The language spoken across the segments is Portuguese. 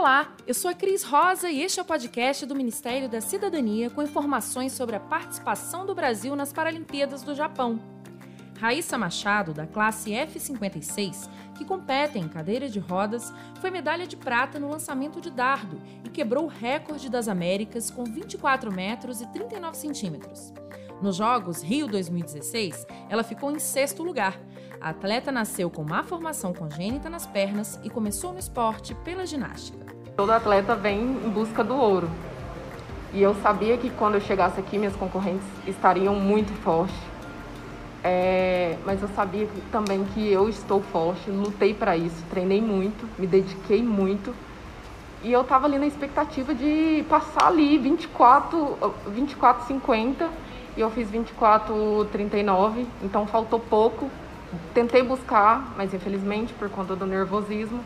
Olá, eu sou a Cris Rosa e este é o podcast do Ministério da Cidadania com informações sobre a participação do Brasil nas Paralimpíadas do Japão. Raíssa Machado, da classe F56, que compete em cadeira de rodas, foi medalha de prata no lançamento de dardo e quebrou o recorde das Américas com 24 metros e 39 centímetros. Nos Jogos Rio 2016, ela ficou em sexto lugar. A atleta nasceu com má formação congênita nas pernas e começou no esporte pela ginástica. Todo atleta vem em busca do ouro. E eu sabia que quando eu chegasse aqui, minhas concorrentes estariam muito fortes. É, mas eu sabia também que eu estou forte, lutei para isso, treinei muito, me dediquei muito. E eu estava ali na expectativa de passar ali 24, 24 50 e eu fiz 24,39, então faltou pouco. Tentei buscar, mas infelizmente por conta do nervosismo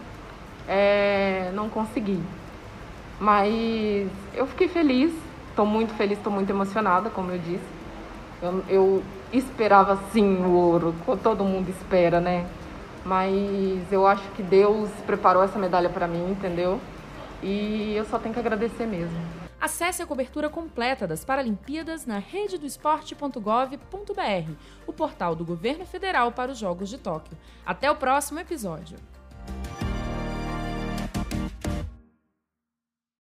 é, não consegui. Mas eu fiquei feliz, estou muito feliz, estou muito emocionada, como eu disse. Eu, eu esperava sim o ouro, todo mundo espera, né? Mas eu acho que Deus preparou essa medalha para mim, entendeu? E eu só tenho que agradecer mesmo. Acesse a cobertura completa das Paralimpíadas na rededoesporte.gov.br, o portal do governo federal para os Jogos de Tóquio. Até o próximo episódio.